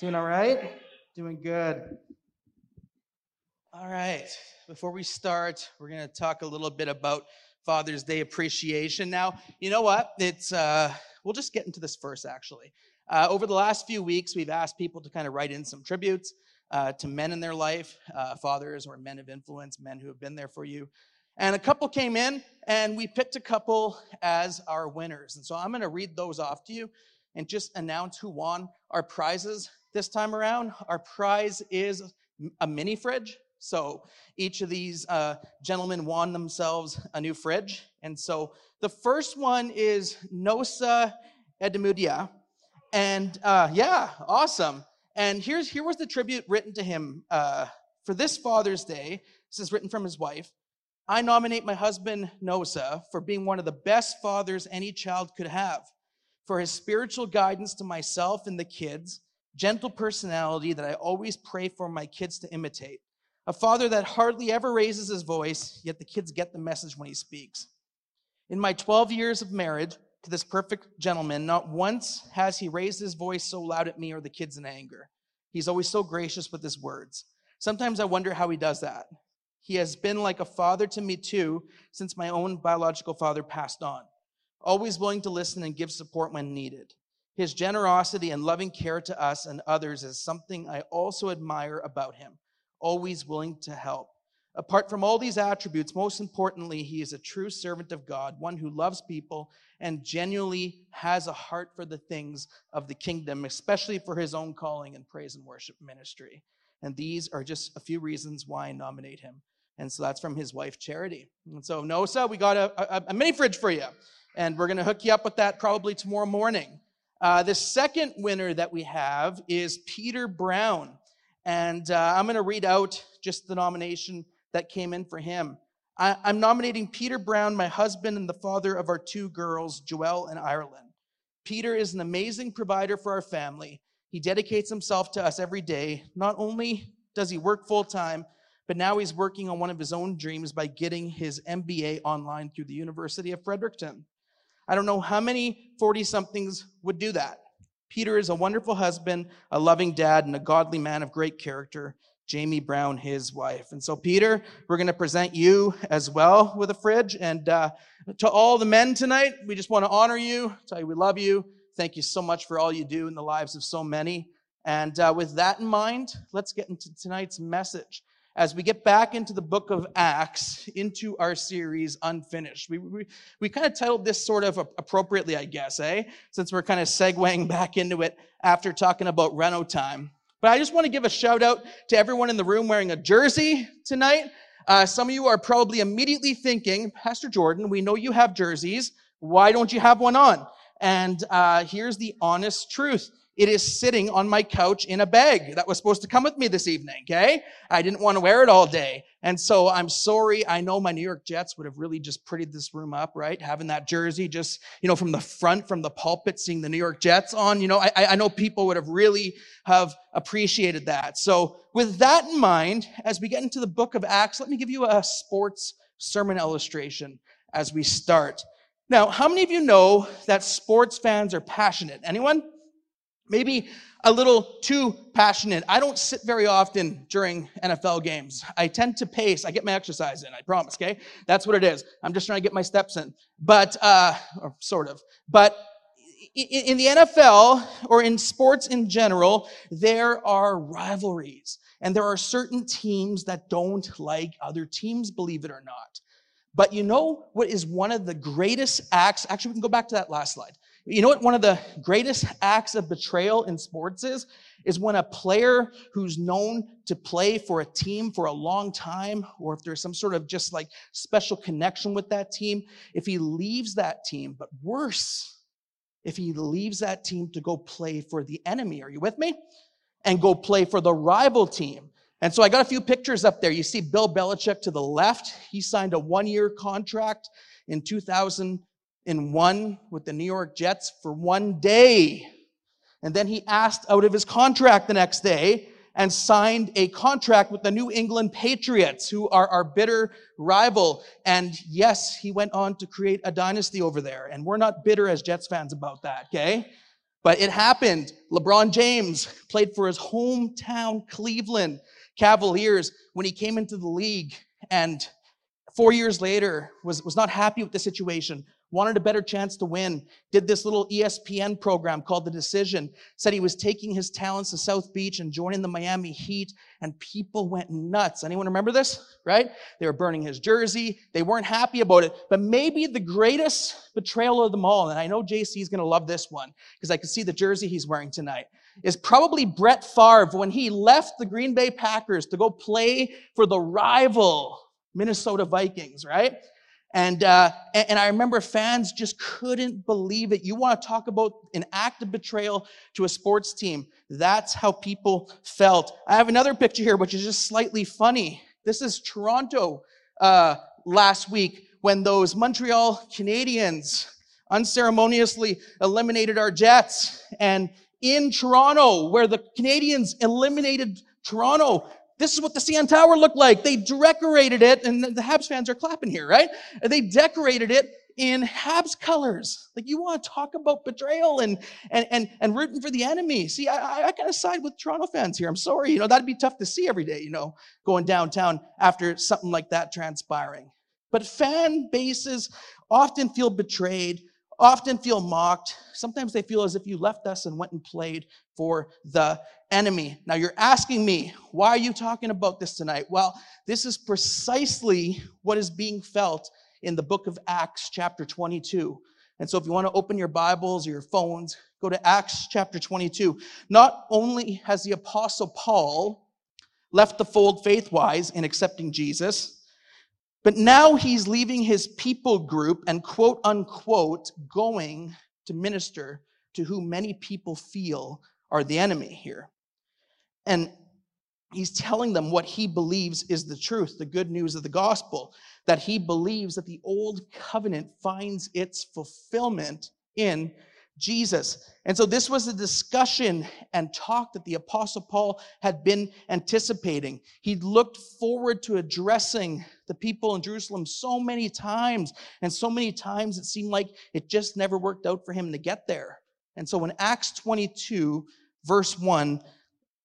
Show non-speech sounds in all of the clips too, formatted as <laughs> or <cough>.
Doing all right? Doing good. All right. Before we start, we're going to talk a little bit about Father's Day appreciation. Now, you know what? It's uh, we'll just get into this first. Actually, uh, over the last few weeks, we've asked people to kind of write in some tributes uh, to men in their life, uh, fathers or men of influence, men who have been there for you. And a couple came in, and we picked a couple as our winners. And so I'm going to read those off to you and just announce who won our prizes this time around. Our prize is a mini fridge. So each of these uh, gentlemen won themselves a new fridge. And so the first one is Nosa Edemudia. And uh, yeah, awesome. And here's here was the tribute written to him uh, for this Father's Day. This is written from his wife. I nominate my husband Nosa for being one of the best fathers any child could have, for his spiritual guidance to myself and the kids, gentle personality that I always pray for my kids to imitate, a father that hardly ever raises his voice, yet the kids get the message when he speaks. In my 12 years of marriage to this perfect gentleman, not once has he raised his voice so loud at me or the kids in anger. He's always so gracious with his words. Sometimes I wonder how he does that. He has been like a father to me too since my own biological father passed on, always willing to listen and give support when needed. His generosity and loving care to us and others is something I also admire about him, always willing to help. Apart from all these attributes, most importantly, he is a true servant of God, one who loves people and genuinely has a heart for the things of the kingdom, especially for his own calling and praise and worship ministry. And these are just a few reasons why I nominate him. And so that's from his wife, Charity. And so, Nosa, we got a, a, a mini fridge for you. And we're going to hook you up with that probably tomorrow morning. Uh, the second winner that we have is Peter Brown. And uh, I'm going to read out just the nomination that came in for him. I, I'm nominating Peter Brown, my husband and the father of our two girls, Joelle and Ireland. Peter is an amazing provider for our family. He dedicates himself to us every day. Not only does he work full time, but now he's working on one of his own dreams by getting his MBA online through the University of Fredericton. I don't know how many 40 somethings would do that. Peter is a wonderful husband, a loving dad, and a godly man of great character. Jamie Brown, his wife. And so, Peter, we're going to present you as well with a fridge. And uh, to all the men tonight, we just want to honor you, tell you we love you. Thank you so much for all you do in the lives of so many. And uh, with that in mind, let's get into tonight's message as we get back into the book of Acts, into our series Unfinished. We, we, we kind of titled this sort of appropriately, I guess, eh? Since we're kind of segueing <laughs> back into it after talking about Reno time. But I just want to give a shout out to everyone in the room wearing a jersey tonight. Uh, some of you are probably immediately thinking, Pastor Jordan, we know you have jerseys. Why don't you have one on? And uh, here's the honest truth. It is sitting on my couch in a bag that was supposed to come with me this evening, okay? I didn't want to wear it all day. And so I'm sorry. I know my New York Jets would have really just prettied this room up, right? Having that jersey just, you know, from the front, from the pulpit, seeing the New York Jets on, you know, I, I know people would have really have appreciated that. So with that in mind, as we get into the book of Acts, let me give you a sports sermon illustration as we start. Now, how many of you know that sports fans are passionate? Anyone? Maybe a little too passionate. I don't sit very often during NFL games. I tend to pace. I get my exercise in, I promise, okay? That's what it is. I'm just trying to get my steps in. But, uh, or sort of. But in the NFL or in sports in general, there are rivalries. And there are certain teams that don't like other teams, believe it or not. But you know what is one of the greatest acts? Actually, we can go back to that last slide. You know what one of the greatest acts of betrayal in sports is? Is when a player who's known to play for a team for a long time, or if there's some sort of just like special connection with that team, if he leaves that team, but worse, if he leaves that team to go play for the enemy, are you with me? And go play for the rival team. And so I got a few pictures up there. You see Bill Belichick to the left. He signed a one year contract in 2000 in one with the New York Jets for one day. And then he asked out of his contract the next day and signed a contract with the New England Patriots, who are our bitter rival. And yes, he went on to create a dynasty over there. And we're not bitter as Jets fans about that, okay? But it happened. LeBron James played for his hometown Cleveland Cavaliers when he came into the league and four years later was, was not happy with the situation wanted a better chance to win, did this little ESPN program called The Decision, said he was taking his talents to South Beach and joining the Miami Heat, and people went nuts. Anyone remember this? Right? They were burning his jersey. They weren't happy about it. But maybe the greatest betrayal of them all, and I know JC is going to love this one because I can see the jersey he's wearing tonight, is probably Brett Favre when he left the Green Bay Packers to go play for the rival Minnesota Vikings, right? And, uh, and I remember fans just couldn't believe it. You want to talk about an act of betrayal to a sports team. That's how people felt. I have another picture here, which is just slightly funny. This is Toronto uh, last week when those Montreal Canadiens unceremoniously eliminated our Jets. And in Toronto, where the Canadiens eliminated Toronto, this is what the CN Tower looked like. They decorated it, and the Habs fans are clapping here, right? They decorated it in Habs colors. Like you want to talk about betrayal and and and, and rooting for the enemy. See, I, I kind of side with Toronto fans here. I'm sorry, you know, that'd be tough to see every day, you know, going downtown after something like that transpiring. But fan bases often feel betrayed, often feel mocked. Sometimes they feel as if you left us and went and played for the enemy. Now you're asking me, why are you talking about this tonight? Well, this is precisely what is being felt in the book of Acts, chapter 22. And so if you want to open your Bibles or your phones, go to Acts chapter 22. Not only has the apostle Paul left the fold faith-wise in accepting Jesus, but now he's leaving his people group and quote unquote going to minister to who many people feel are the enemy here. And he's telling them what he believes is the truth, the good news of the gospel, that he believes that the old covenant finds its fulfillment in Jesus. And so this was a discussion and talk that the apostle Paul had been anticipating. He looked forward to addressing the people in Jerusalem so many times, and so many times it seemed like it just never worked out for him to get there. And so in Acts 22, verse 1,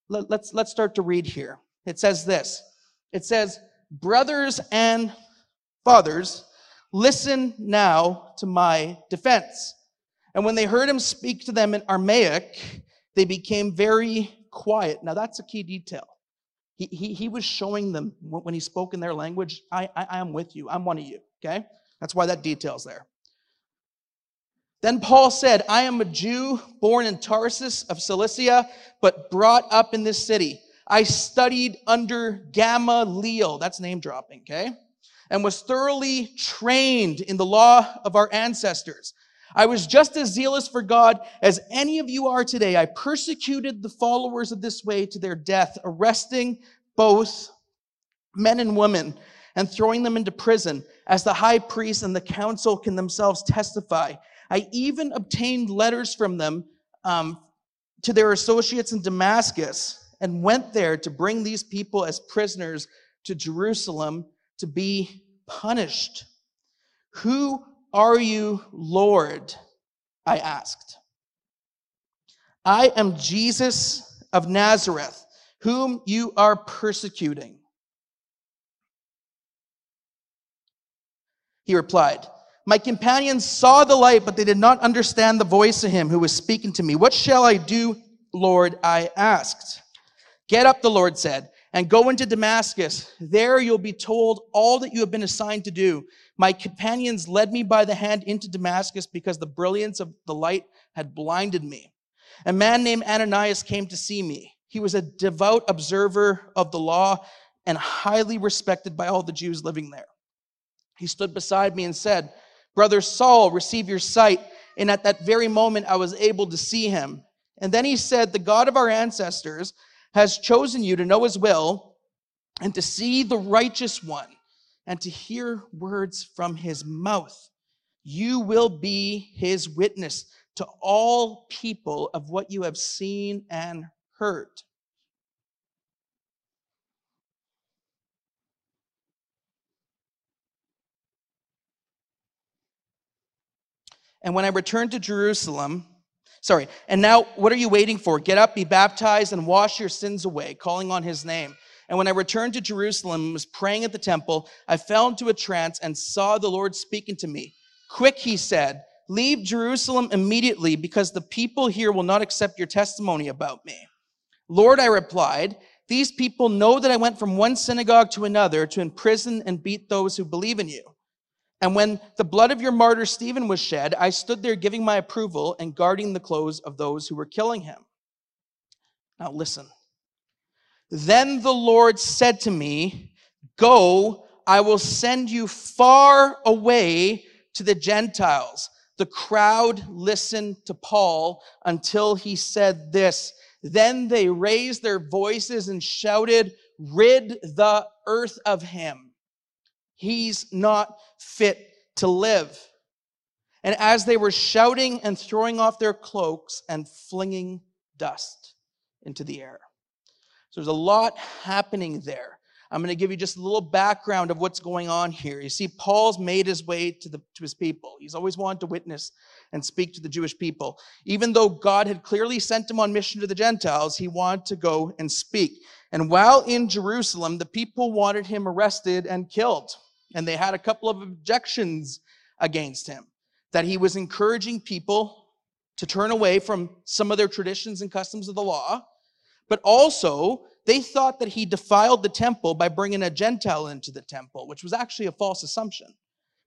let, let's, let's start to read here. It says this It says, Brothers and fathers, listen now to my defense. And when they heard him speak to them in Aramaic, they became very quiet. Now, that's a key detail. He, he, was showing them when he spoke in their language, I, I, I am with you. I'm one of you. Okay? That's why that detail's there. Then Paul said, I am a Jew born in Tarsus of Cilicia, but brought up in this city. I studied under Gamaliel, that's name dropping, okay? And was thoroughly trained in the law of our ancestors. I was just as zealous for God as any of you are today. I persecuted the followers of this way to their death, arresting both men and women and throwing them into prison, as the high priest and the council can themselves testify. I even obtained letters from them um, to their associates in Damascus and went there to bring these people as prisoners to Jerusalem to be punished. Who are you, Lord? I asked. I am Jesus of Nazareth, whom you are persecuting. He replied, my companions saw the light, but they did not understand the voice of him who was speaking to me. What shall I do, Lord? I asked. Get up, the Lord said, and go into Damascus. There you'll be told all that you have been assigned to do. My companions led me by the hand into Damascus because the brilliance of the light had blinded me. A man named Ananias came to see me. He was a devout observer of the law and highly respected by all the Jews living there. He stood beside me and said, Brother Saul, receive your sight. And at that very moment, I was able to see him. And then he said, The God of our ancestors has chosen you to know his will and to see the righteous one and to hear words from his mouth. You will be his witness to all people of what you have seen and heard. And when I returned to Jerusalem, Sorry. And now, what are you waiting for? Get up, be baptized, and wash your sins away, calling on his name. And when I returned to Jerusalem and was praying at the temple, I fell into a trance and saw the Lord speaking to me. Quick, he said, leave Jerusalem immediately because the people here will not accept your testimony about me. Lord, I replied, these people know that I went from one synagogue to another to imprison and beat those who believe in you. And when the blood of your martyr Stephen was shed, I stood there giving my approval and guarding the clothes of those who were killing him. Now listen. Then the Lord said to me, Go, I will send you far away to the Gentiles. The crowd listened to Paul until he said this. Then they raised their voices and shouted, Rid the earth of him. He's not fit to live. And as they were shouting and throwing off their cloaks and flinging dust into the air. So there's a lot happening there. I'm going to give you just a little background of what's going on here. You see, Paul's made his way to, the, to his people. He's always wanted to witness and speak to the Jewish people. Even though God had clearly sent him on mission to the Gentiles, he wanted to go and speak. And while in Jerusalem, the people wanted him arrested and killed. And they had a couple of objections against him that he was encouraging people to turn away from some of their traditions and customs of the law, but also they thought that he defiled the temple by bringing a Gentile into the temple, which was actually a false assumption.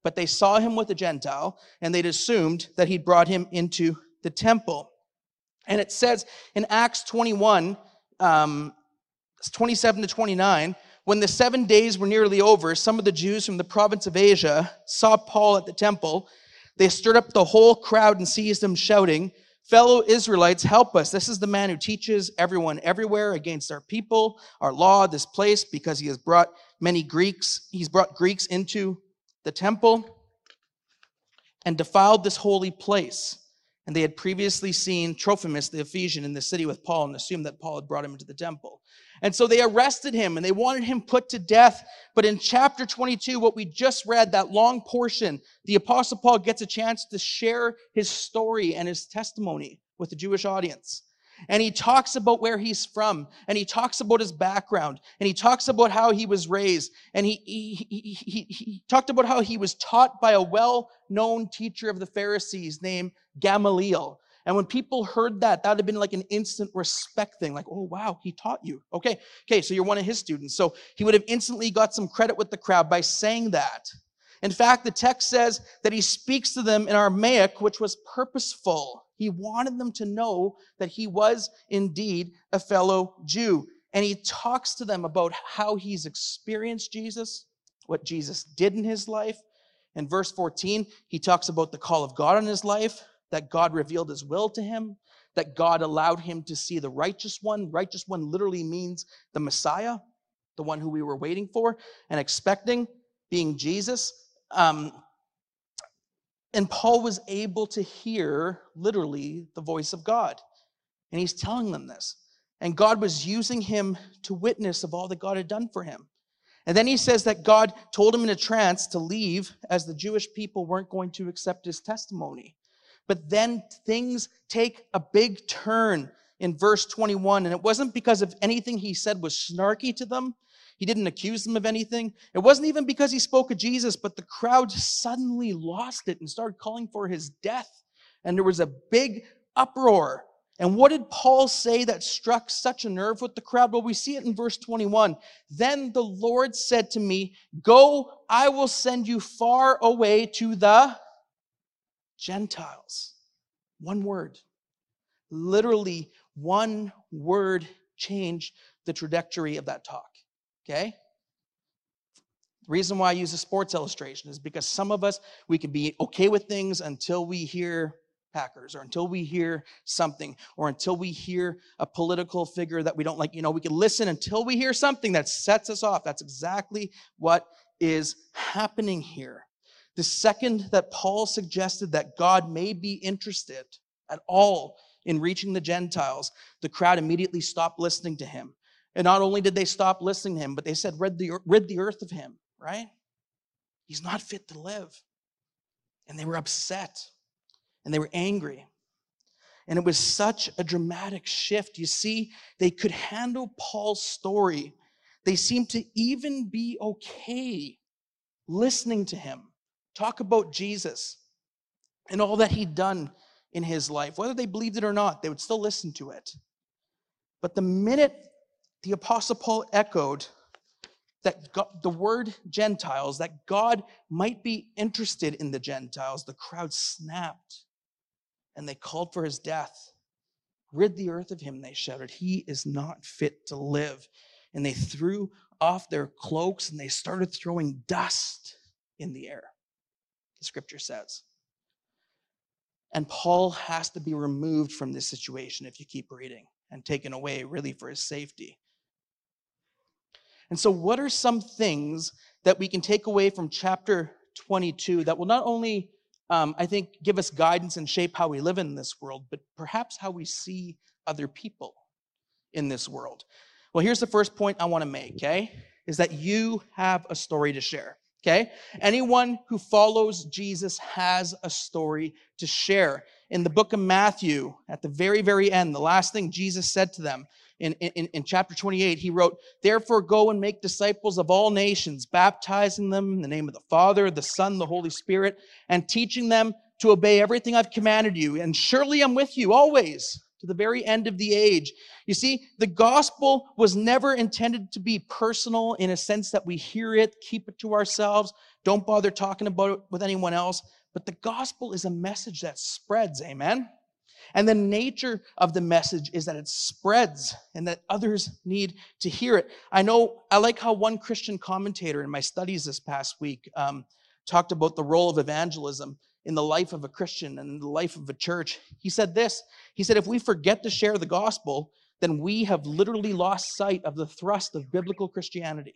But they saw him with a Gentile, and they'd assumed that he'd brought him into the temple. And it says in Acts 21, um, 27 to 29, when the seven days were nearly over, some of the Jews from the province of Asia saw Paul at the temple. They stirred up the whole crowd and seized him, shouting, Fellow Israelites, help us. This is the man who teaches everyone everywhere against our people, our law, this place, because he has brought many Greeks. He's brought Greeks into the temple and defiled this holy place. And they had previously seen Trophimus the Ephesian in the city with Paul and assumed that Paul had brought him into the temple. And so they arrested him and they wanted him put to death. But in chapter 22, what we just read, that long portion, the Apostle Paul gets a chance to share his story and his testimony with the Jewish audience. And he talks about where he's from, and he talks about his background, and he talks about how he was raised, and he, he, he, he, he talked about how he was taught by a well known teacher of the Pharisees named Gamaliel. And when people heard that, that would have been like an instant respect thing. Like, oh, wow, he taught you. Okay, okay, so you're one of his students. So he would have instantly got some credit with the crowd by saying that. In fact, the text says that he speaks to them in Aramaic, which was purposeful. He wanted them to know that he was indeed a fellow Jew. And he talks to them about how he's experienced Jesus, what Jesus did in his life. In verse 14, he talks about the call of God on his life, that God revealed his will to him, that God allowed him to see the righteous one. Righteous one literally means the Messiah, the one who we were waiting for and expecting, being Jesus. Um, and Paul was able to hear literally the voice of God. And he's telling them this. And God was using him to witness of all that God had done for him. And then he says that God told him in a trance to leave as the Jewish people weren't going to accept his testimony. But then things take a big turn in verse 21. And it wasn't because of anything he said was snarky to them. He didn't accuse them of anything. It wasn't even because he spoke of Jesus, but the crowd suddenly lost it and started calling for his death. And there was a big uproar. And what did Paul say that struck such a nerve with the crowd? Well, we see it in verse 21. Then the Lord said to me, Go, I will send you far away to the Gentiles. One word. Literally, one word changed the trajectory of that talk. Okay? The reason why I use a sports illustration is because some of us, we can be okay with things until we hear Packers or until we hear something or until we hear a political figure that we don't like. You know, we can listen until we hear something that sets us off. That's exactly what is happening here. The second that Paul suggested that God may be interested at all in reaching the Gentiles, the crowd immediately stopped listening to him. And not only did they stop listening to him, but they said, rid the, rid the earth of him, right? He's not fit to live. And they were upset and they were angry. And it was such a dramatic shift. You see, they could handle Paul's story. They seemed to even be okay listening to him talk about Jesus and all that he'd done in his life. Whether they believed it or not, they would still listen to it. But the minute the Apostle Paul echoed that God, the word Gentiles, that God might be interested in the Gentiles, the crowd snapped and they called for his death. Rid the earth of him, they shouted. He is not fit to live. And they threw off their cloaks and they started throwing dust in the air, scripture says. And Paul has to be removed from this situation if you keep reading and taken away, really, for his safety. And so, what are some things that we can take away from chapter 22 that will not only, um, I think, give us guidance and shape how we live in this world, but perhaps how we see other people in this world? Well, here's the first point I want to make, okay? Is that you have a story to share. Okay? Anyone who follows Jesus has a story to share. In the book of Matthew, at the very, very end, the last thing Jesus said to them in, in, in chapter 28, he wrote, Therefore go and make disciples of all nations, baptizing them in the name of the Father, the Son, the Holy Spirit, and teaching them to obey everything I've commanded you. And surely I'm with you always to the very end of the age. You see, the gospel was never intended to be personal in a sense that we hear it, keep it to ourselves, don't bother talking about it with anyone else. But the gospel is a message that spreads, amen? And the nature of the message is that it spreads and that others need to hear it. I know, I like how one Christian commentator in my studies this past week um, talked about the role of evangelism in the life of a Christian and in the life of a church. He said this He said, if we forget to share the gospel, then we have literally lost sight of the thrust of biblical Christianity.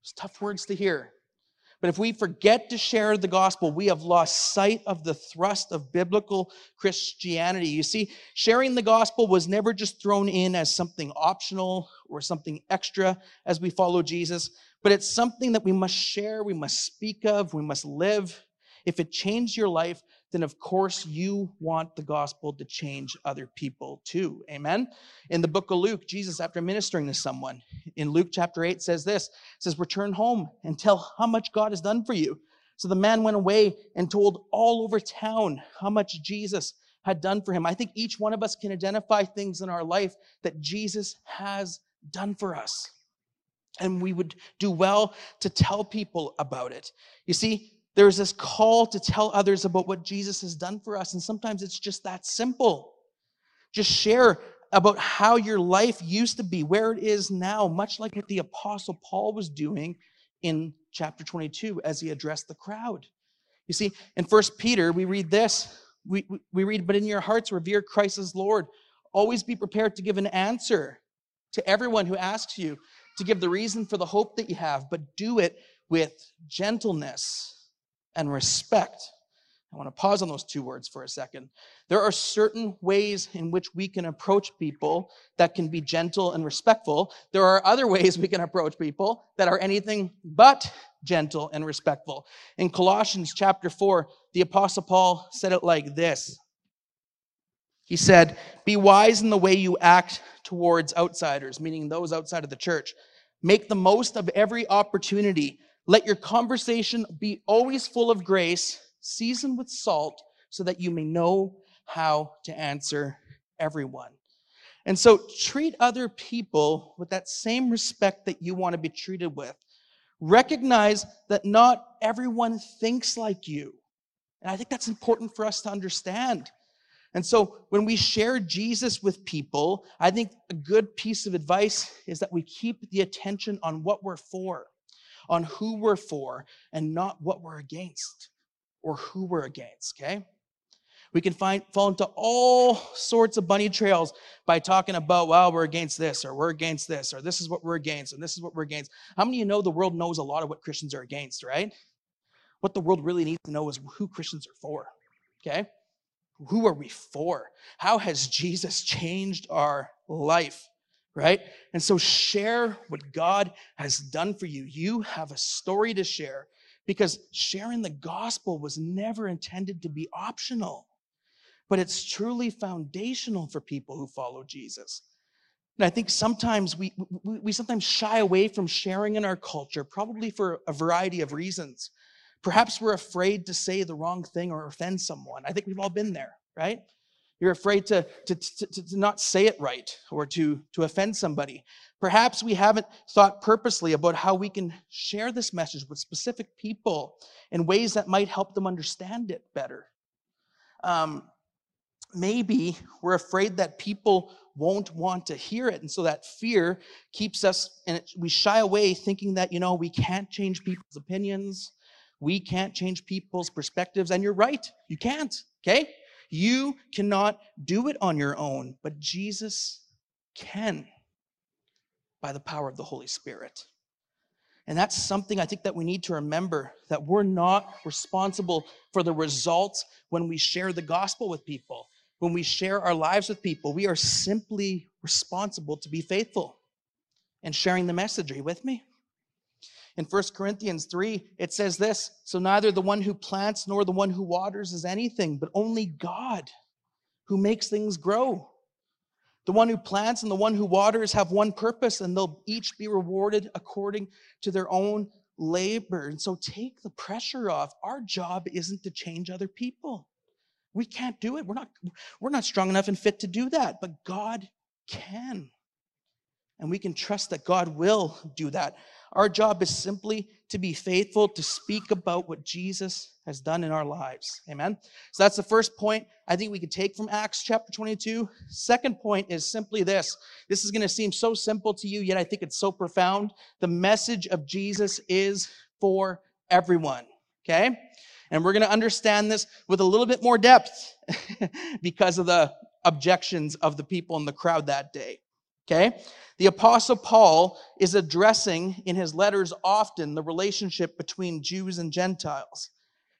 It's tough words to hear. But if we forget to share the gospel, we have lost sight of the thrust of biblical Christianity. You see, sharing the gospel was never just thrown in as something optional or something extra as we follow Jesus, but it's something that we must share, we must speak of, we must live. If it changed your life, then of course you want the gospel to change other people too. Amen. In the book of Luke, Jesus, after ministering to someone, in Luke chapter 8, says this says, Return home and tell how much God has done for you. So the man went away and told all over town how much Jesus had done for him. I think each one of us can identify things in our life that Jesus has done for us. And we would do well to tell people about it. You see, there's this call to tell others about what Jesus has done for us. And sometimes it's just that simple. Just share about how your life used to be, where it is now, much like what the Apostle Paul was doing in chapter 22 as he addressed the crowd. You see, in First Peter, we read this. We, we read, But in your hearts, revere Christ as Lord. Always be prepared to give an answer to everyone who asks you to give the reason for the hope that you have, but do it with gentleness and respect. I want to pause on those two words for a second. There are certain ways in which we can approach people that can be gentle and respectful. There are other <laughs> ways we can approach people that are anything but gentle and respectful. In Colossians chapter 4, the Apostle Paul said it like this He said, Be wise in the way you act towards outsiders, meaning those outside of the church. Make the most of every opportunity let your conversation be always full of grace, seasoned with salt, so that you may know how to answer everyone. And so treat other people with that same respect that you want to be treated with. Recognize that not everyone thinks like you. And I think that's important for us to understand. And so when we share Jesus with people, I think a good piece of advice is that we keep the attention on what we're for on who we're for and not what we're against or who we're against, okay? We can find, fall into all sorts of bunny trails by talking about, well, we're against this, or we're against this, or this is what we're against, and this is what we're against. How many of you know the world knows a lot of what Christians are against, right? What the world really needs to know is who Christians are for, okay? Who are we for? How has Jesus changed our life? Right? And so share what God has done for you. You have a story to share because sharing the gospel was never intended to be optional. but it's truly foundational for people who follow Jesus. And I think sometimes we, we, we, sometimes shy away from sharing in our culture, probably for a variety of reasons. Perhaps we're afraid to say the wrong thing or offend someone. I think we've all been there, right? You're afraid to, to, to, to not say it right or to, to offend somebody. Perhaps we haven't thought purposely about how we can share this message with specific people in ways that might help them understand it better. Um, maybe we're afraid that people won't want to hear it. And so that fear keeps us, and it, we shy away thinking that, you know, we can't change people's opinions. We can't change people's perspectives. And you're right, you can't, okay? You cannot do it on your own, but Jesus can by the power of the Holy Spirit. And that's something I think that we need to remember that we're not responsible for the results when we share the gospel with people when we share our lives with people, we are simply responsible to be faithful and sharing the message. Are you with me? In 1 Corinthians 3, it says this So neither the one who plants nor the one who waters is anything, but only God who makes things grow. The one who plants and the one who waters have one purpose, and they'll each be rewarded according to their own labor. And so take the pressure off. Our job isn't to change other people. We can't do it. We're not, we're not strong enough and fit to do that, but God can. And we can trust that God will do that. Our job is simply to be faithful to speak about what Jesus has done in our lives. Amen. So that's the first point I think we could take from Acts chapter 22. Second point is simply this. This is going to seem so simple to you, yet I think it's so profound. The message of Jesus is for everyone. Okay? And we're going to understand this with a little bit more depth <laughs> because of the objections of the people in the crowd that day. Okay? The Apostle Paul is addressing in his letters often the relationship between Jews and Gentiles.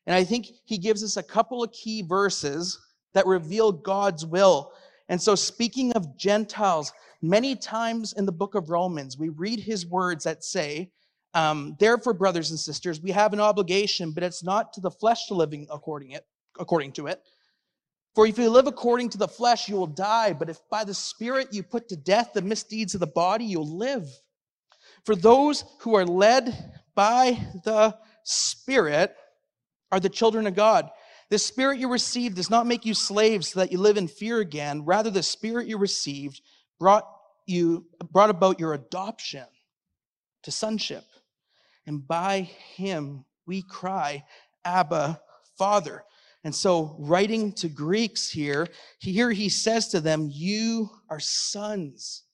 And I think he gives us a couple of key verses that reveal God's will. And so, speaking of Gentiles, many times in the book of Romans, we read his words that say, um, therefore, brothers and sisters, we have an obligation, but it's not to the flesh to living according it, according to it. For if you live according to the flesh, you will die. But if by the Spirit you put to death the misdeeds of the body, you'll live. For those who are led by the Spirit are the children of God. The Spirit you received does not make you slaves so that you live in fear again. Rather, the Spirit you received brought you brought about your adoption to sonship. And by him we cry, Abba, Father. And so, writing to Greeks here, here he says to them, You are sons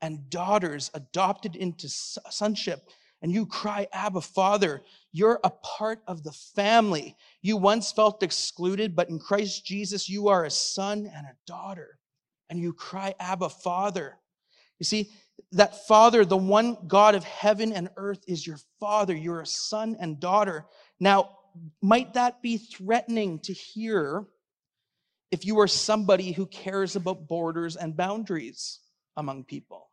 and daughters adopted into sonship. And you cry, Abba, Father. You're a part of the family. You once felt excluded, but in Christ Jesus, you are a son and a daughter. And you cry, Abba, Father. You see, that Father, the one God of heaven and earth, is your Father. You're a son and daughter. Now, might that be threatening to hear if you are somebody who cares about borders and boundaries among people?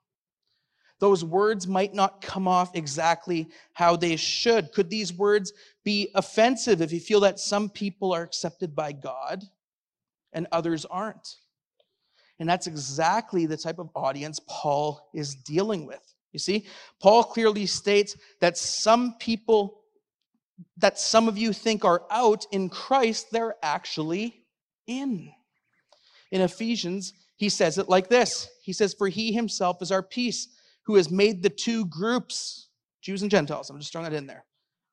Those words might not come off exactly how they should. Could these words be offensive if you feel that some people are accepted by God and others aren't? And that's exactly the type of audience Paul is dealing with. You see, Paul clearly states that some people that some of you think are out in Christ, they're actually in. In Ephesians, he says it like this He says, For he himself is our peace, who has made the two groups, Jews and Gentiles, I'm just throwing that in there,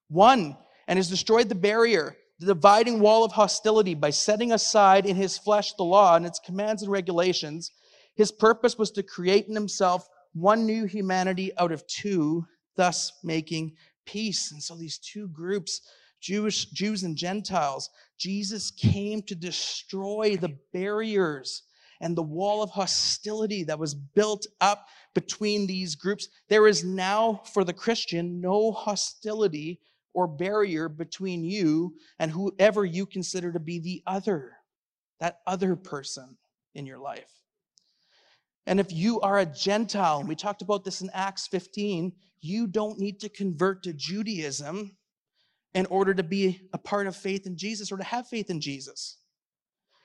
one, and has destroyed the barrier the dividing wall of hostility by setting aside in his flesh the law and its commands and regulations. His purpose was to create in himself one new humanity out of two, thus making peace. And so these two groups, Jewish Jews and Gentiles, Jesus came to destroy the barriers and the wall of hostility that was built up between these groups. There is now for the Christian no hostility or barrier between you and whoever you consider to be the other, that other person in your life. And if you are a Gentile, and we talked about this in Acts 15, you don't need to convert to Judaism in order to be a part of faith in Jesus or to have faith in Jesus.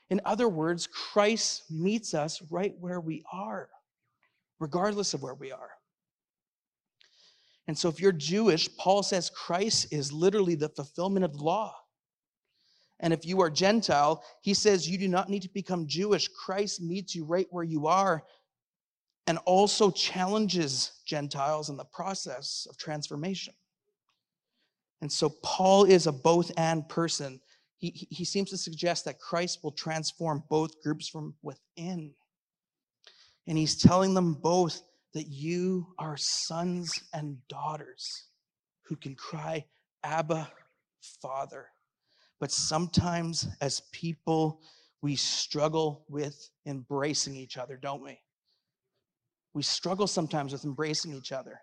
In other words, Christ meets us right where we are, regardless of where we are. And so, if you're Jewish, Paul says Christ is literally the fulfillment of the law. And if you are Gentile, he says you do not need to become Jewish. Christ meets you right where you are and also challenges Gentiles in the process of transformation. And so Paul is a both and person. He, he seems to suggest that Christ will transform both groups from within. And he's telling them both that you are sons and daughters who can cry, Abba, Father. But sometimes, as people, we struggle with embracing each other, don't we? We struggle sometimes with embracing each other.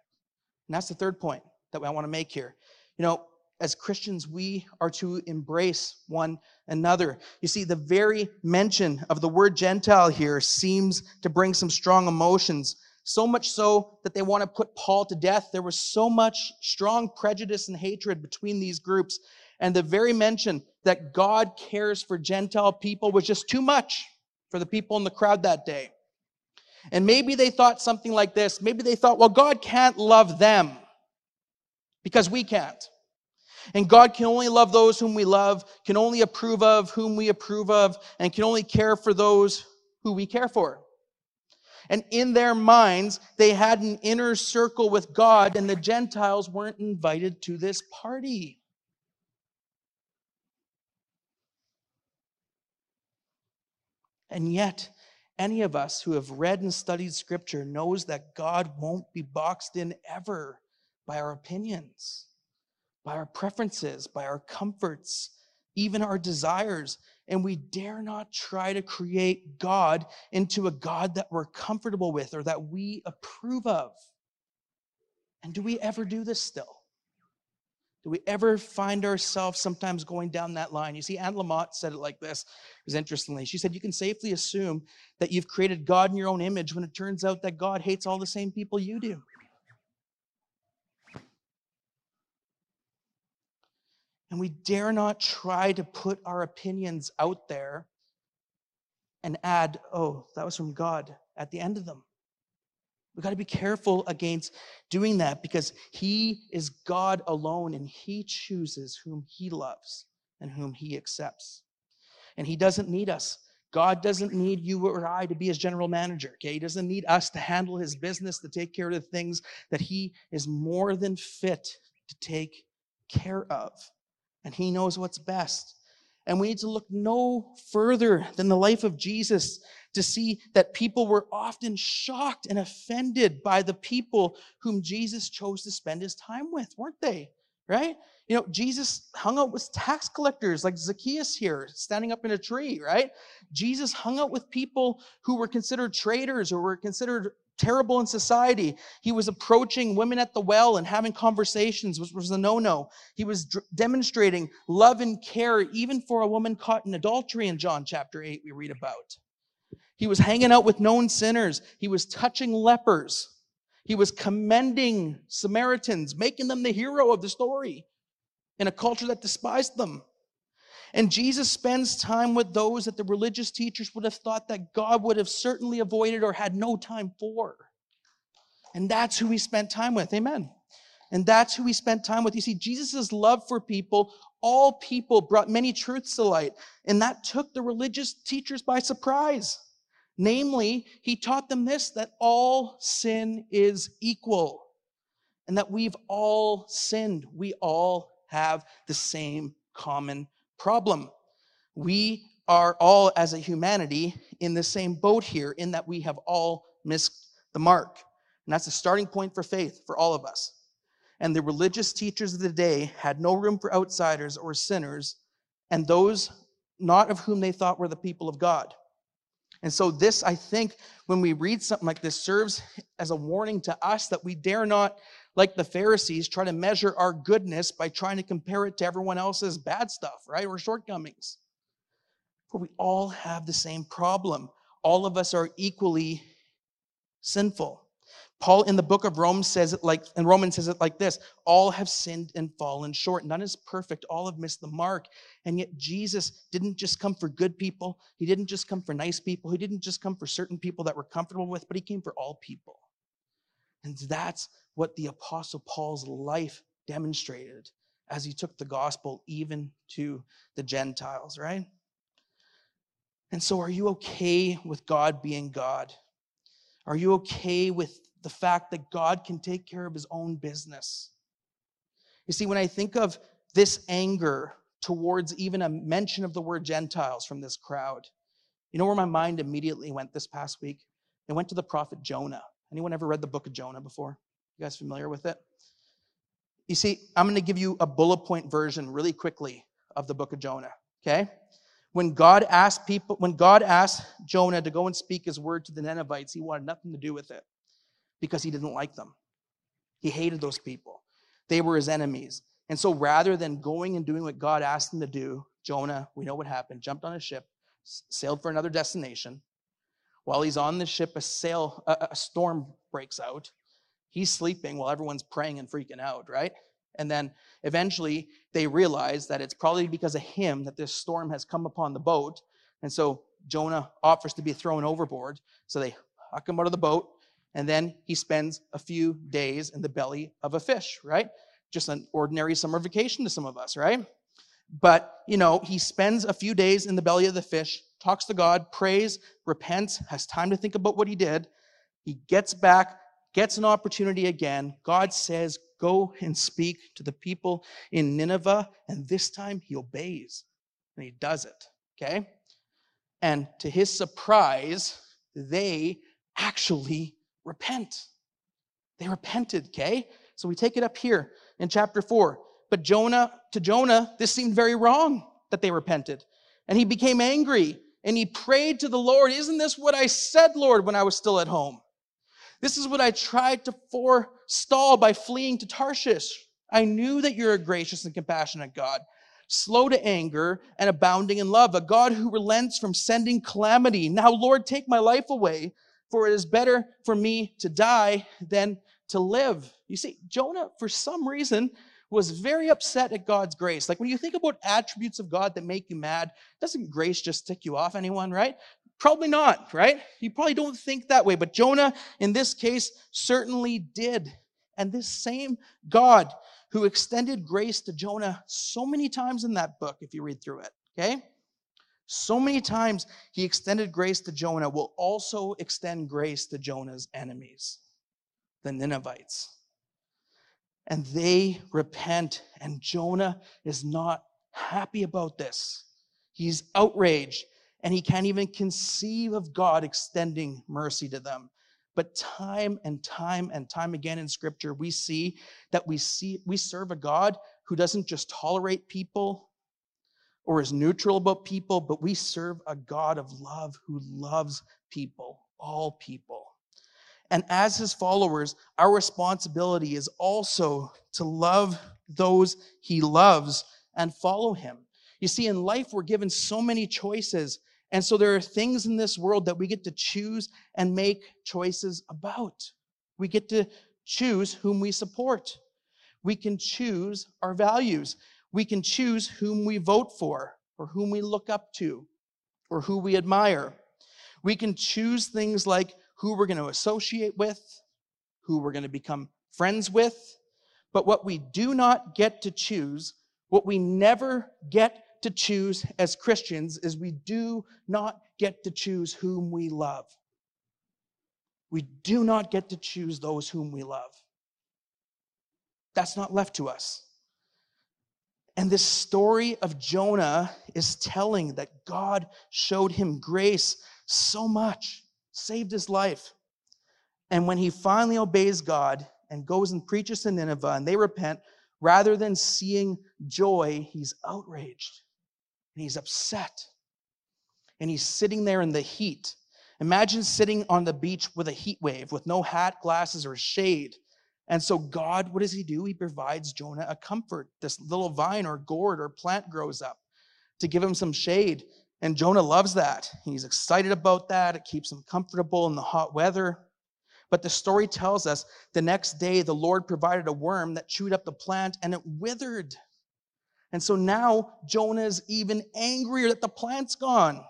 And that's the third point that I want to make here. You know, as Christians, we are to embrace one another. You see, the very mention of the word Gentile here seems to bring some strong emotions, so much so that they want to put Paul to death. There was so much strong prejudice and hatred between these groups. And the very mention that God cares for Gentile people was just too much for the people in the crowd that day. And maybe they thought something like this. Maybe they thought, well, God can't love them because we can't. And God can only love those whom we love, can only approve of whom we approve of, and can only care for those who we care for. And in their minds, they had an inner circle with God, and the Gentiles weren't invited to this party. And yet, any of us who have read and studied scripture knows that God won't be boxed in ever by our opinions by our preferences, by our comforts, even our desires. And we dare not try to create God into a God that we're comfortable with or that we approve of. And do we ever do this still? Do we ever find ourselves sometimes going down that line? You see, Anne Lamott said it like this. It was interestingly. She said, You can safely assume that you've created God in your own image when it turns out that God hates all the same people you do. And we dare not try to put our opinions out there and add, oh, that was from God at the end of them. We've got to be careful against doing that because He is God alone and He chooses whom He loves and whom He accepts. And He doesn't need us. God doesn't need you or I to be His general manager, okay? He doesn't need us to handle His business, to take care of the things that He is more than fit to take care of and He knows what's best. And we need to look no further than the life of Jesus to see that people were often shocked and offended by the people whom Jesus chose to spend his time with, weren't they? Right? You know, Jesus hung out with tax collectors like Zacchaeus here, standing up in a tree, right? Jesus hung out with people who were considered traitors or were considered terrible in society. He was approaching women at the well and having conversations, which was a no no. He was demonstrating love and care, even for a woman caught in adultery in John chapter 8, we read about. He was hanging out with known sinners, he was touching lepers, he was commending Samaritans, making them the hero of the story in a culture that despised them. And Jesus spends time with those that the religious teachers would have thought that God would have certainly avoided or had no time for. And that's who he spent time with. Amen. And that's who he spent time with. You see, Jesus' love for people, all people brought many truths to light. And that took the religious teachers by surprise. Namely, he taught them this that all sin is equal and that we've all sinned. We all have the same common problem. We are all, as a humanity, in the same boat here, in that we have all missed the mark. And that's the starting point for faith for all of us. And the religious teachers of the day had no room for outsiders or sinners, and those not of whom they thought were the people of God. And so, this, I think, when we read something like this, serves as a warning to us that we dare not like the Pharisees, try to measure our goodness by trying to compare it to everyone else's bad stuff, right? Or shortcomings. For we all have the same problem. All of us are equally sinful. Paul in the book of Romans says it like, and Romans says it like this all have sinned and fallen short. None is perfect. All have missed the mark. And yet Jesus didn't just come for good people. He didn't just come for nice people. He didn't just come for certain people that we're comfortable with, but he came for all people. And that's what the apostle Paul's life demonstrated as he took the gospel even to the Gentiles, right? And so, are you okay with God being God? Are you okay with the fact that God can take care of his own business? You see, when I think of this anger towards even a mention of the word Gentiles from this crowd, you know where my mind immediately went this past week? It went to the prophet Jonah. Anyone ever read the book of Jonah before? You guys familiar with it? You see, I'm going to give you a bullet point version really quickly of the book of Jonah, okay? When God asked people, when God asked Jonah to go and speak his word to the Ninevites, he wanted nothing to do with it because he didn't like them. He hated those people. They were his enemies. And so rather than going and doing what God asked him to do, Jonah, we know what happened, jumped on a ship, sailed for another destination. While he's on the ship, a sail a, a storm breaks out. He's sleeping while everyone's praying and freaking out, right? And then eventually they realize that it's probably because of him that this storm has come upon the boat. And so Jonah offers to be thrown overboard. So they huck him out of the boat. And then he spends a few days in the belly of a fish, right? Just an ordinary summer vacation to some of us, right? But, you know, he spends a few days in the belly of the fish, talks to God, prays, repents, has time to think about what he did. He gets back gets an opportunity again. God says, Go and speak to the people in Nineveh. And this time he obeys and he does it. Okay? And to his surprise, they actually repent. They repented, okay? So we take it up here in chapter 4. But Jonah, to Jonah, this seemed very wrong that they repented. And he became angry and he prayed to the Lord, Isn't this what I said, Lord, when I was still at home? This is what I tried to forestall by fleeing to Tarshish. I knew that you're a gracious and compassionate God, slow to anger and abounding in love, a God who relents from sending calamity. Now, Lord, take my life away, for it is better for me to die than to live. You see, Jonah, for some reason, was very upset at God's grace. Like when you think about attributes of God that make you mad, doesn't grace just tick you off anyone, right? Probably not, right? You probably don't think that way. But Jonah, in this case, certainly did. And this same God who extended grace to Jonah so many times in that book, if you read through it, okay? So many times he extended grace to Jonah, will also extend grace to Jonah's enemies, the Ninevites. And they repent, and Jonah is not happy about this. He's outraged and he can't even conceive of God extending mercy to them. But time and time and time again in scripture, we see that we see we serve a God who doesn't just tolerate people or is neutral about people, but we serve a God of love who loves people, all people. And as his followers, our responsibility is also to love those he loves and follow him. You see, in life, we're given so many choices and so there are things in this world that we get to choose and make choices about. We get to choose whom we support. We can choose our values. We can choose whom we vote for or whom we look up to or who we admire. We can choose things like who we're going to associate with, who we're going to become friends with. But what we do not get to choose, what we never get to choose as Christians is we do not get to choose whom we love. We do not get to choose those whom we love. That's not left to us. And this story of Jonah is telling that God showed him grace so much, saved his life. And when he finally obeys God and goes and preaches to Nineveh and they repent, rather than seeing joy, he's outraged and he's upset. And he's sitting there in the heat. Imagine sitting on the beach with a heat wave with no hat, glasses, or shade. And so, God, what does he do? He provides Jonah a comfort. This little vine or gourd or plant grows up to give him some shade. And Jonah loves that. He's excited about that. It keeps him comfortable in the hot weather. But the story tells us the next day the Lord provided a worm that chewed up the plant and it withered. And so now Jonah is even angrier that the plant's gone.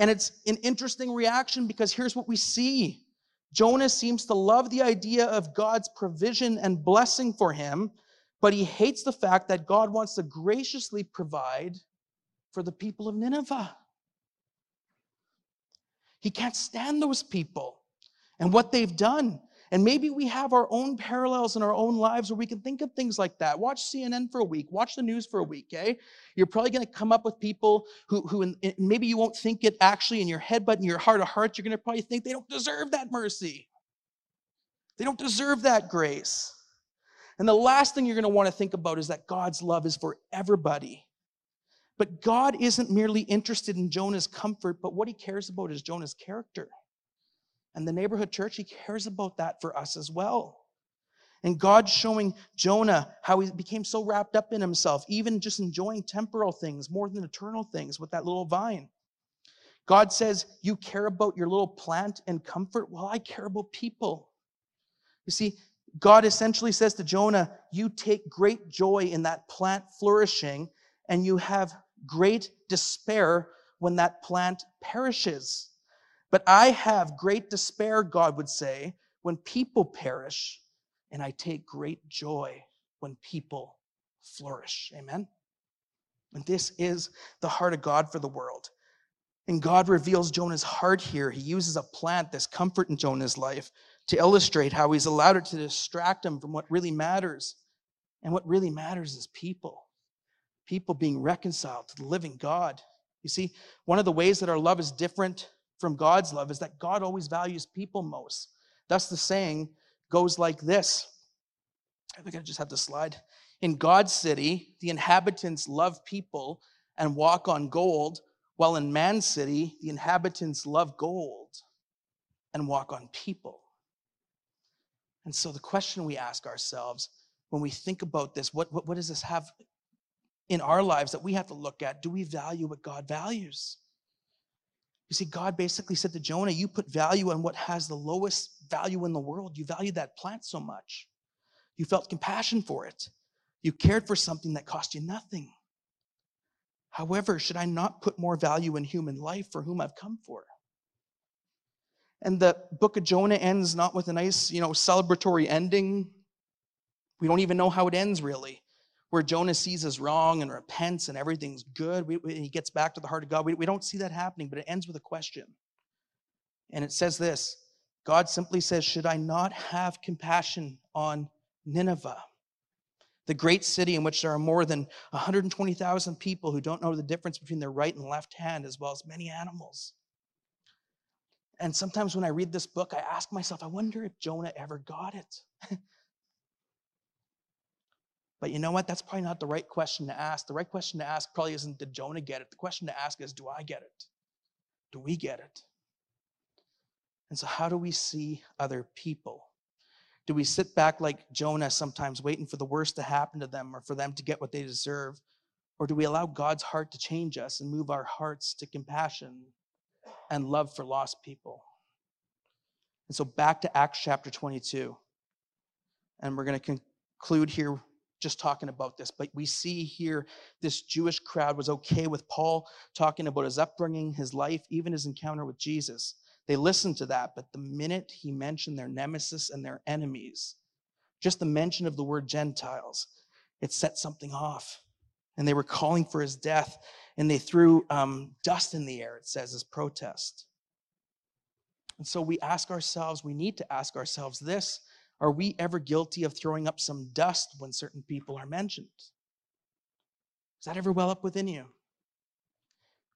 And it's an interesting reaction because here's what we see Jonah seems to love the idea of God's provision and blessing for him, but he hates the fact that God wants to graciously provide for the people of Nineveh. He can't stand those people and what they've done. And maybe we have our own parallels in our own lives where we can think of things like that. Watch CNN for a week, watch the news for a week, okay? You're probably to come up with people who, who in, in, maybe you won't think it actually in your head, but in your heart of hearts, you're to probably think they don't deserve that mercy. They don't deserve that grace. And the last thing you're want to think about is that God's love is for everybody. But God isn't merely interested in Jonah's comfort, but what he cares about is Jonah's character. And the neighborhood church, he cares about that for us as well. And God showing Jonah how he became so wrapped up in himself, even just enjoying temporal things more than eternal things with that little vine. God says, You care about your little plant and comfort? Well, I care about people. You see, God essentially says to Jonah, You take great joy in that plant flourishing, and you have great despair when that plant perishes. But I have great despair, God would say, when people perish, and I take great joy when people flourish. Amen? And this is the heart of God for the world. And God reveals Jonah's heart here. He uses a plant, this comfort in Jonah's life, to illustrate how he's allowed it to distract him from what really matters. And what really matters is people. People being reconciled to the living God. You see, one of the ways that our love is different from God's love is that God always values people most. Thus, the saying goes like this. I think I just have the slide. In God's city, the inhabitants love people and walk on gold, while in man's city, the inhabitants love gold and walk on people. And so, the question we ask ourselves when we think about this, what, what, what does this have in our lives that we have to look at? Do we value what God values? You see, God basically said to Jonah, You put value on what has the lowest value in the world. You valued that plant so much. You felt compassion for it. You cared for something that cost you nothing. However, should I not put more value in human life for whom I've come for? And the book of Jonah ends not with a nice, you know, celebratory ending. We don't even know how it ends really where Jonah sees his wrong and repents and everything's good. We, we, he gets back to the heart of God. We, we don't see that happening, but it ends with a question. And it says this God simply says, Should I not have compassion on Nineveh? The great city in which there are more than 120,000 people who don't know the difference between their right and left hand, as well as many animals. And sometimes when I read this book, I ask myself, I wonder if Jonah ever got it. <laughs> But you know what? That's probably not the right question to ask. The right question to ask probably isn't did Jonah get it? The question to ask is do I get it? Do we get it? And so, how do we see other people? Do we sit back like Jonah sometimes, waiting for the worst to happen to them or for them to get what they deserve? Or do we allow God's heart to change us and move our hearts to compassion and love for lost people? And so, back to Acts chapter 22. And we're going to conclude here just talking about this, but we see here this Jewish crowd was okay with Paul talking about his upbringing, his life, even his encounter with Jesus. They listened to that, but the minute he mentioned their nemesis and their enemies, just the mention of the word Gentiles, it set something off. And they were calling for his death, and they threw um, dust in the air, it says, as protest. And so we ask ourselves, we need to ask ourselves this are we ever guilty of throwing up some dust when certain people are mentioned? Is that ever well up within you?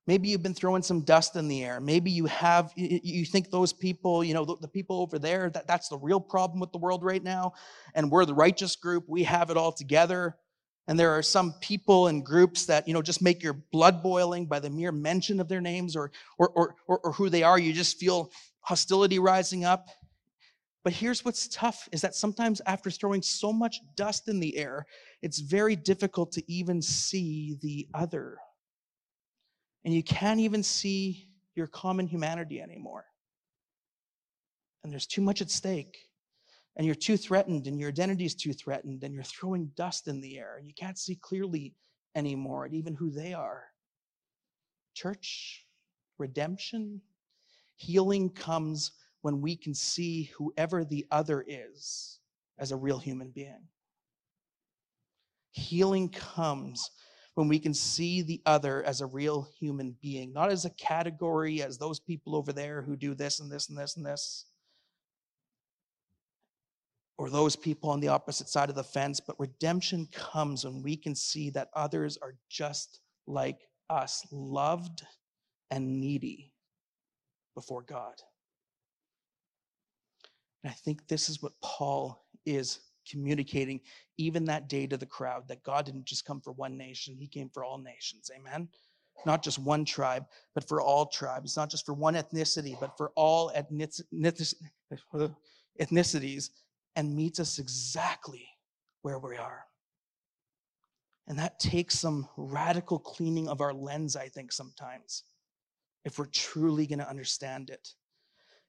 Maybe you've been throwing some dust in the air. Maybe you have, you think those people, you know, the, people over there, that, that's the real problem with the world right now. And we're the righteous group. We have it all together. And there are some people and groups that, you know, just make your blood boiling by the mere mention of their names or, or, or, or, or who they are. You just feel hostility rising up. But here's what's tough is that sometimes after throwing so much dust in the air, it's very difficult to even see the other. And you can't even see your common humanity anymore. and there's too much at stake, and you're too threatened, and your identity is too threatened, and you're throwing dust in the air, and you can't see clearly anymore at even who they are. Church, redemption, healing comes when we can see whoever the other is as a real human being. Healing comes when we can see the other as a real human being, not as a category, as those people over there who do this and this and this and this, or those people on the opposite side of the fence. But redemption comes when we can see that others are just like us, loved and needy before God. And I think this is what Paul is communicating even that day to the crowd that God didn't just come for one nation, He came for all nations. Amen. Not just one tribe, but for all tribes. Not just for one ethnicity, but for all ethnicities, and meets us exactly where we are. And that takes some radical cleaning of our lens, I think, sometimes, if we're truly going to understand it.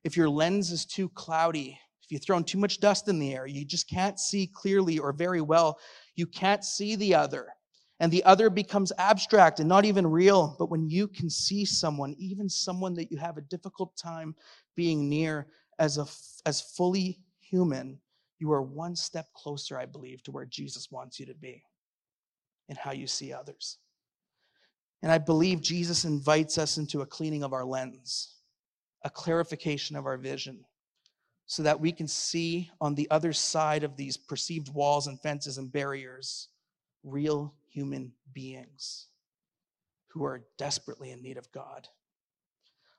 If your lens is too cloudy, if you've thrown too much dust in the air, you just can't see clearly or very well. You can't see the other. And the other becomes abstract and not even real. But when you can see someone, even someone that you have a difficult time being near as, a, as fully human, you are one step closer, I believe, to where Jesus wants you to be in how you see others. And I believe Jesus invites us into a cleaning of our lens, a clarification of our vision so that we can see on the other side of these perceived walls and fences and barriers real human beings who are desperately in need of God.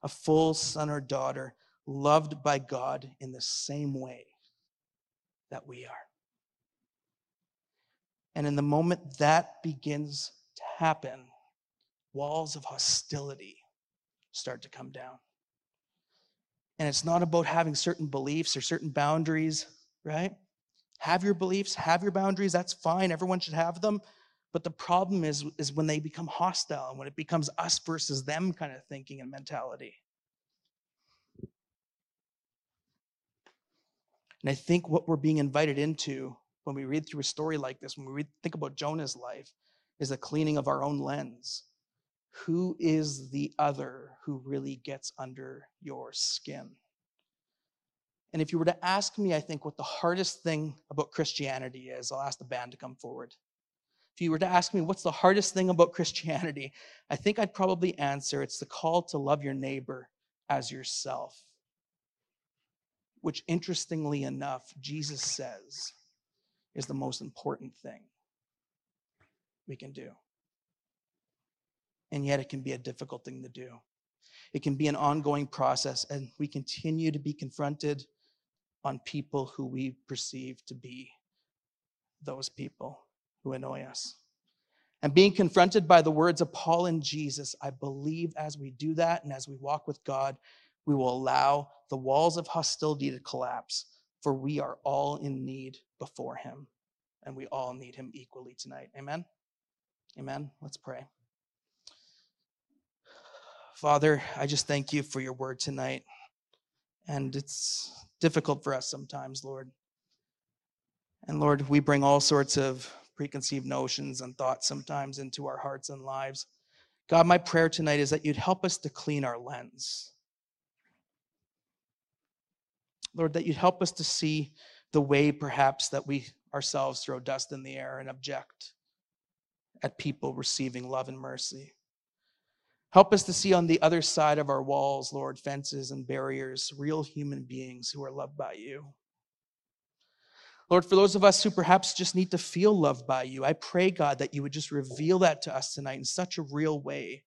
A full son or daughter loved by God in the same way that we are. And in the moment that begins to happen, walls of hostility start to come down. And it's not about having certain beliefs or certain boundaries, right? Have your beliefs, have your boundaries, that's fine. Everyone should have them. But the problem is, is when they become hostile, and when it becomes us versus them kind of thinking and mentality. And I think what we're being invited into when we read through a story like this, when we read, think about Jonah's life, is a cleaning of our own lens who is the other who really gets under your skin? And if you were to ask me, I think what the hardest thing about Christianity is, I'll ask the band to come forward. If you were to ask me what's the hardest thing about <laughs> Christianity, I think I'd probably answer it's the call to love your neighbor as yourself. Which, interestingly enough, Jesus says is the most important thing we can do and yet it can be a difficult thing to do. It can be an ongoing process, and we continue to be confronted on people who we perceive to be those people who annoy us. And being confronted by the words of Paul and Jesus, I believe as we do that and as we walk with God, we will allow the walls of hostility to collapse, for we are all in need before Him, and we all need Him equally tonight. Amen? Amen. Let's pray. Father, I just thank you for your word tonight. And it's difficult for us sometimes, Lord. And Lord, we bring all sorts of preconceived notions and thoughts sometimes into our hearts and lives. God, my prayer tonight is that you'd help us to clean our lens. Lord, that you'd help us to see the way perhaps that we ourselves throw dust in the air and object at people receiving love and mercy. Help us to see on the other side of our walls, Lord, fences and barriers, real human beings who are loved by you. Lord, for those of us who perhaps just need to feel loved by you, I pray, God, that you would just reveal that to us tonight in such a real way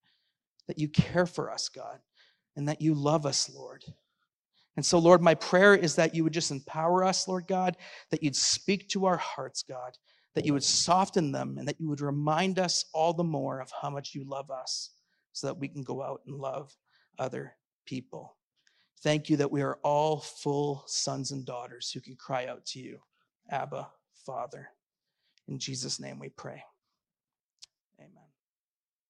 that you care for us, God, and that you love us, Lord. And so, Lord, my prayer is that you would just empower us, Lord God, that you'd speak to our hearts, God, that you would soften them, and that you would remind us all the more of how much you love us so that we can go out and love other people. Thank you that we are all full sons and daughters who can cry out to you, Abba, Father. In Jesus' name we pray.